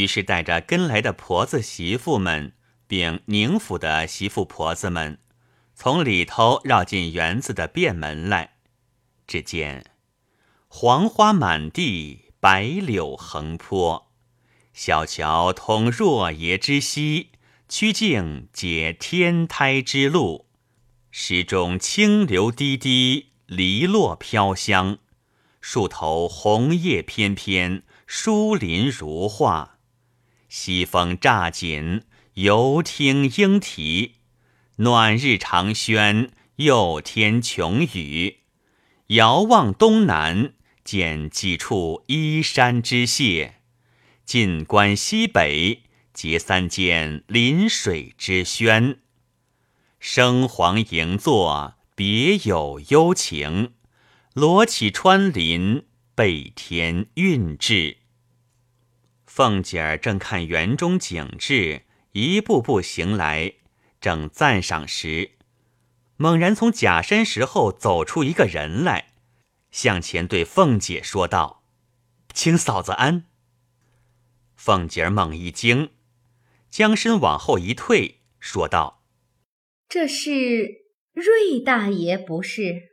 于是带着跟来的婆子媳妇们，并宁府的媳妇婆子们，从里头绕进园子的便门来。只见黄花满地，白柳横坡，小桥通若耶之溪，曲径解天台之路。石中清流滴滴，篱落飘香，树头红叶翩翩，疏林如画。西风乍紧，犹听莺啼；暖日长轩，又添琼雨。遥望东南，见几处依山之榭；近观西北，结三间临水之轩。生黄迎坐，别有幽情；罗绮穿林，背天韵致。凤姐儿正看园中景致，一步步行来，正赞赏时，猛然从假山石后走出一个人来，向前对凤姐说道：“请嫂子安。”凤姐儿猛一惊，将身往后一退，说道：“这是瑞大爷不是？”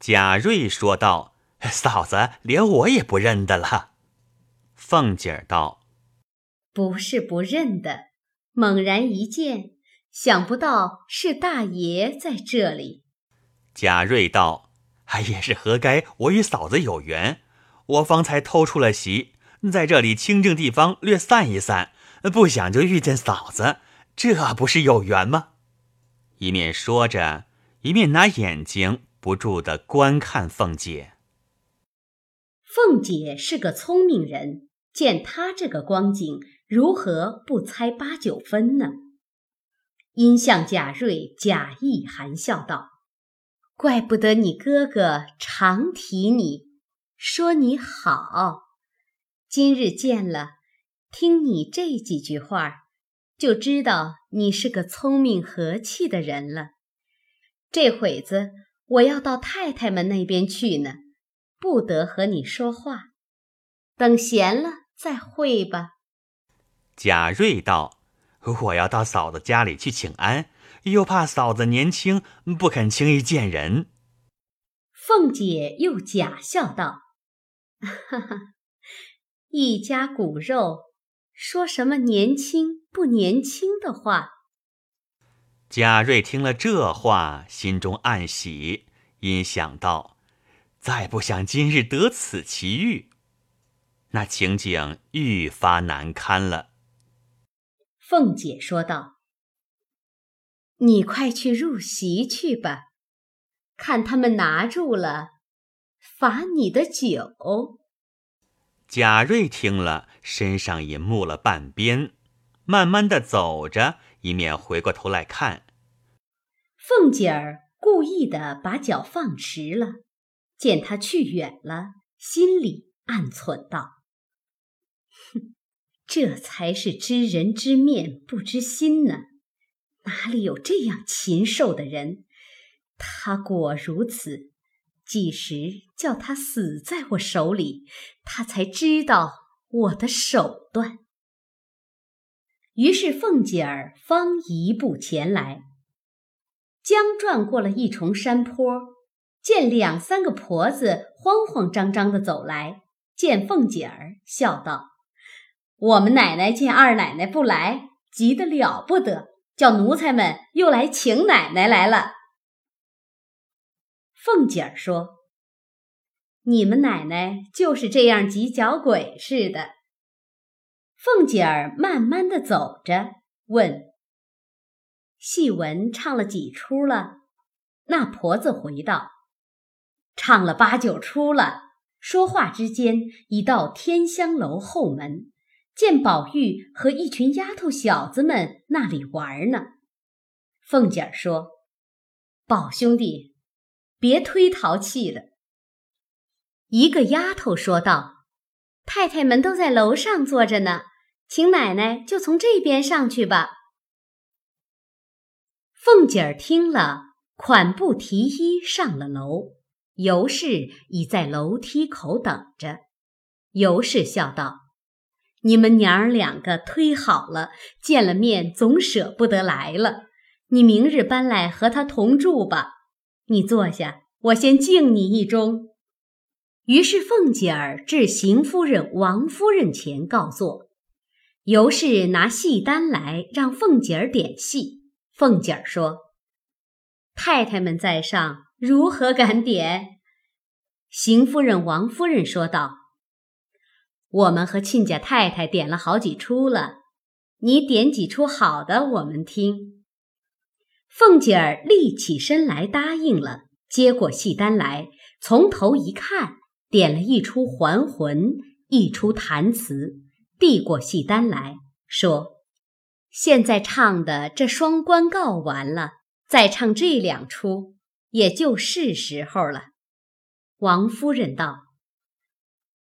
贾瑞说道：“嫂子，连我也不认得了。”凤姐儿道：“不是不认得，猛然一见，想不到是大爷在这里。”贾瑞道：“哎，也是活该，我与嫂子有缘。我方才偷出了席，在这里清静地方略散一散，不想就遇见嫂子，这不是有缘吗？”一面说着，一面拿眼睛不住的观看凤姐。凤姐是个聪明人。见他这个光景，如何不猜八九分呢？因向贾瑞假意含笑道：“怪不得你哥哥常提你，说你好。今日见了，听你这几句话，就知道你是个聪明和气的人了。这会子我要到太太们那边去呢，不得和你说话。等闲了。”再会吧。贾瑞道：“我要到嫂子家里去请安，又怕嫂子年轻，不肯轻易见人。”凤姐又假笑道：“ 哈哈，一家骨肉，说什么年轻不年轻的话？”贾瑞听了这话，心中暗喜，因想到：“再不想今日得此奇遇。”那情景愈发难堪了。凤姐说道：“你快去入席去吧，看他们拿住了，罚你的酒。”贾瑞听了，身上也木了半边，慢慢的走着，一面回过头来看。凤姐儿故意的把脚放迟了，见他去远了，心里暗忖道。哼这才是知人知面不知心呢，哪里有这样禽兽的人？他果如此，几时叫他死在我手里，他才知道我的手段。于是凤姐儿方一步前来，将转过了一重山坡，见两三个婆子慌慌张张的走来，见凤姐儿，笑道。我们奶奶见二奶奶不来，急得了不得，叫奴才们又来请奶奶来了。凤姐儿说：“你们奶奶就是这样急脚鬼似的。”凤姐儿慢慢的走着，问：“戏文唱了几出了？”那婆子回道：“唱了八九出了。”说话之间，已到天香楼后门。见宝玉和一群丫头小子们那里玩呢，凤姐儿说：“宝兄弟，别忒淘气了。”一个丫头说道：“太太们都在楼上坐着呢，请奶奶就从这边上去吧。”凤姐儿听了，款步提衣上了楼。尤氏已在楼梯口等着。尤氏笑道。你们娘儿两个忒好了，见了面总舍不得来了。你明日搬来和他同住吧。你坐下，我先敬你一盅。”于是凤姐儿至邢夫人、王夫人前告座。尤氏拿戏单来，让凤姐儿点戏。凤姐儿说：“太太们在上，如何敢点？”邢夫人、王夫人说道：“我们和亲家太太点了好几出了，你点几出好的，我们听。”凤姐儿立起身来答应了，接过戏单来，从头一看，点了一出《还魂》，一出弹词。递过戏单来说：“现在唱的这双关告完了，再唱这两出，也就是时候了。”王夫人道：“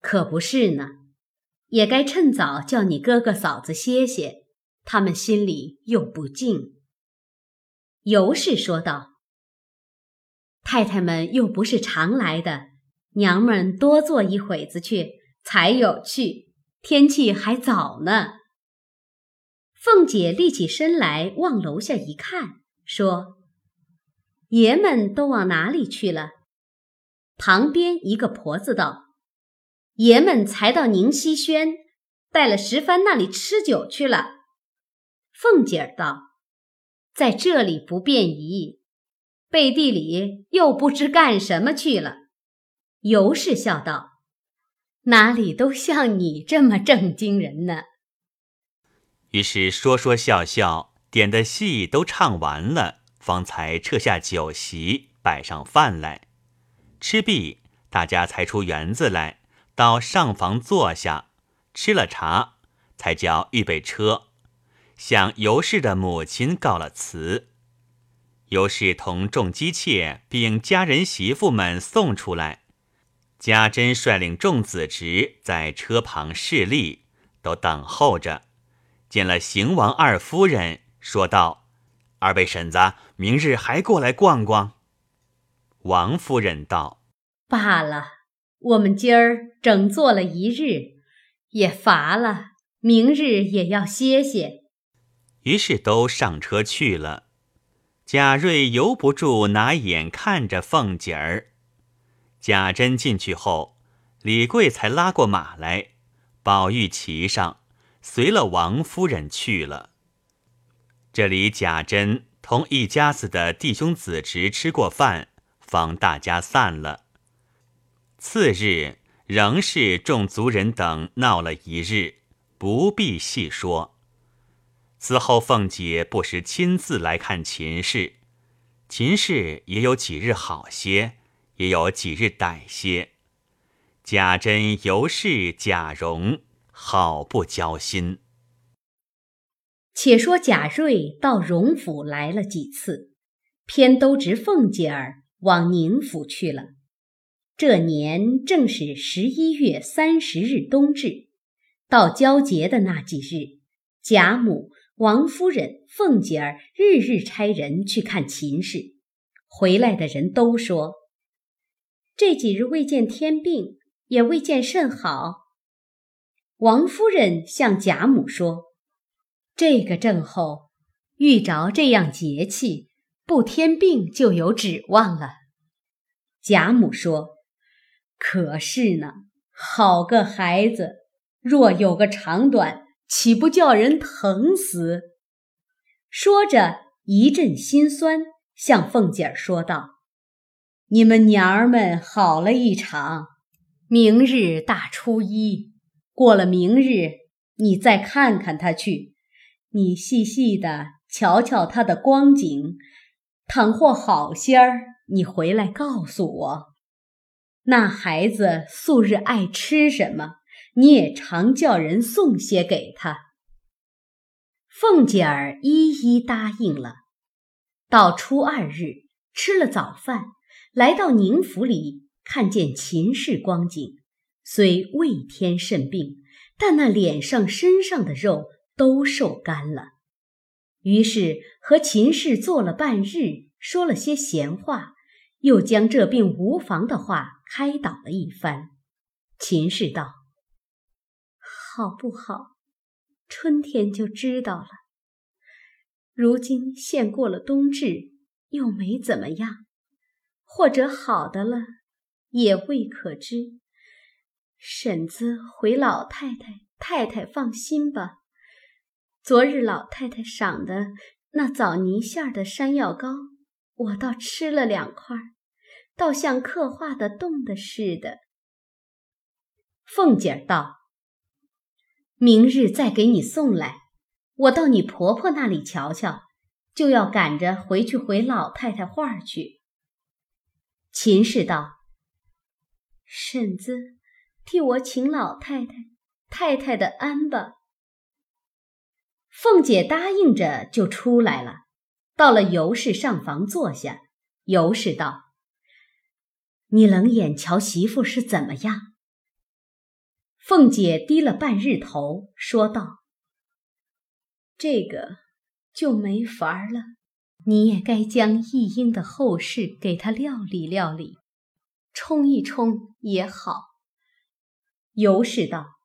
可不是呢，也该趁早叫你哥哥嫂子歇歇，他们心里又不静。”尤氏说道：“太太们又不是常来的，娘们多坐一会子去才有趣。”天气还早呢。凤姐立起身来，往楼下一看，说：“爷们都往哪里去了？”旁边一个婆子道：“爷们才到宁熙轩，带了石帆那里吃酒去了。”凤姐儿道：“在这里不便宜，背地里又不知干什么去了。”尤氏笑道。哪里都像你这么正经人呢？于是说说笑笑，点的戏都唱完了，方才撤下酒席，摆上饭来。吃毕，大家才出园子来，到上房坐下，吃了茶，才叫预备车，向尤氏的母亲告了辞。尤氏同众姬妾并家人媳妇们送出来。家珍率领众子侄在车旁侍立，都等候着。见了邢王二夫人，说道：“二位婶子，明日还过来逛逛。”王夫人道：“罢了，我们今儿整坐了一日，也乏了，明日也要歇歇。”于是都上车去了。贾瑞由不住拿眼看着凤姐儿。贾珍进去后，李贵才拉过马来，宝玉骑上，随了王夫人去了。这里贾珍同一家子的弟兄子侄吃过饭，方大家散了。次日仍是众族人等闹了一日，不必细说。此后凤姐不时亲自来看秦氏，秦氏也有几日好些。也有几日歹些，贾珍、尤氏、贾蓉好不交心。且说贾瑞到荣府来了几次，偏都值凤姐儿往宁府去了。这年正是十一月三十日冬至，到交节的那几日，贾母、王夫人、凤姐儿日日差人去看秦氏，回来的人都说。这几日未见天病，也未见甚好。王夫人向贾母说：“这个症候遇着这样节气，不添病就有指望了。”贾母说：“可是呢，好个孩子，若有个长短，岂不叫人疼死？”说着一阵心酸，向凤姐儿说道。你们娘儿们好了一场，明日大初一过了，明日你再看看他去，你细细的瞧瞧他的光景，倘或好些儿，你回来告诉我。那孩子素日爱吃什么，你也常叫人送些给他。凤姐儿一一答应了。到初二日，吃了早饭。来到宁府里，看见秦氏光景，虽未添甚病，但那脸上、身上的肉都受干了。于是和秦氏坐了半日，说了些闲话，又将这病无妨的话开导了一番。秦氏道：“好不好，春天就知道了。如今现过了冬至，又没怎么样，或者好的了，也未可知。婶子回老太太、太太放心吧。昨日老太太赏的那枣泥馅的山药糕，我倒吃了两块，倒像刻画的冻的似的。凤姐儿道：“明日再给你送来，我到你婆婆那里瞧瞧，就要赶着回去回老太太话去。”秦氏道：“婶子。”替我请老太太、太太的安吧。凤姐答应着就出来了，到了尤氏上房坐下。尤氏道：“你冷眼瞧媳妇是怎么样？”凤姐低了半日头，说道：“这个就没法儿了，你也该将一英的后事给他料理料理，冲一冲也好。”尤氏道：“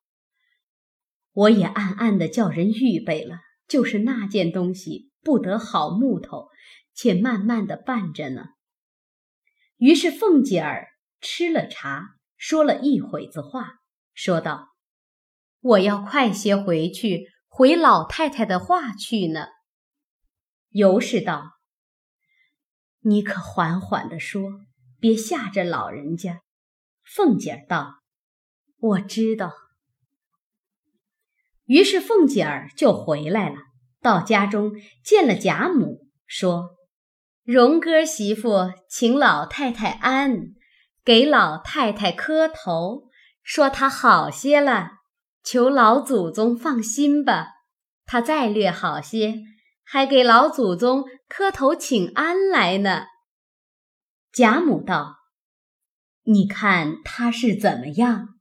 我也暗暗的叫人预备了，就是那件东西不得好木头，且慢慢的办着呢。”于是凤姐儿吃了茶，说了一会子话，说道：“我要快些回去回老太太的话去呢。”尤氏道：“你可缓缓的说，别吓着老人家。”凤姐儿道。我知道。于是凤姐儿就回来了，到家中见了贾母，说：“荣哥媳妇请老太太安，给老太太磕头，说她好些了，求老祖宗放心吧。她再略好些，还给老祖宗磕头请安来呢。”贾母道：“你看她是怎么样？”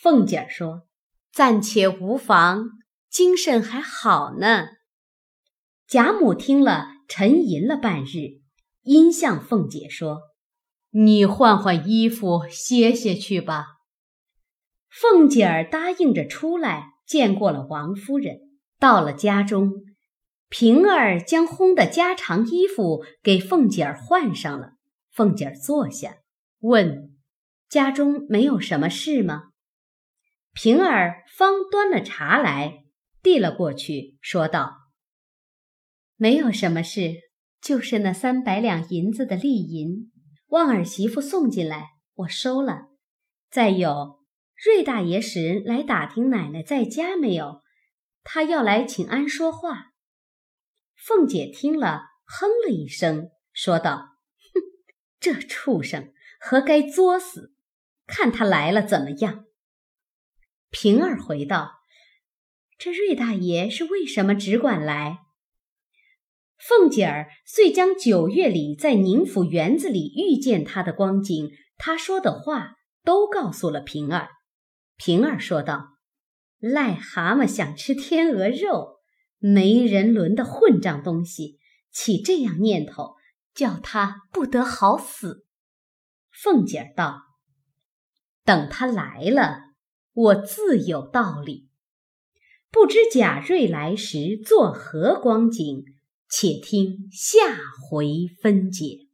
凤姐儿说：“暂且无妨，精神还好呢。”贾母听了，沉吟了半日，因向凤姐说：“你换换衣服，歇歇去吧。”凤姐儿答应着出来，见过了王夫人。到了家中，平儿将烘的家常衣服给凤姐儿换上了。凤姐儿坐下，问：“家中没有什么事吗？”平儿方端了茶来，递了过去，说道：“没有什么事，就是那三百两银子的利银，望儿媳妇送进来，我收了。再有，瑞大爷使人来打听奶奶在家没有，他要来请安说话。”凤姐听了，哼了一声，说道：“哼，这畜生何该作死？看他来了怎么样？”平儿回道：“这瑞大爷是为什么只管来？”凤姐儿遂将九月里在宁府园子里遇见他的光景，他说的话都告诉了平儿。平儿说道：“癞蛤蟆想吃天鹅肉，没人伦的混账东西，起这样念头，叫他不得好死。”凤姐儿道：“等他来了。”我自有道理，不知贾瑞来时作何光景，且听下回分解。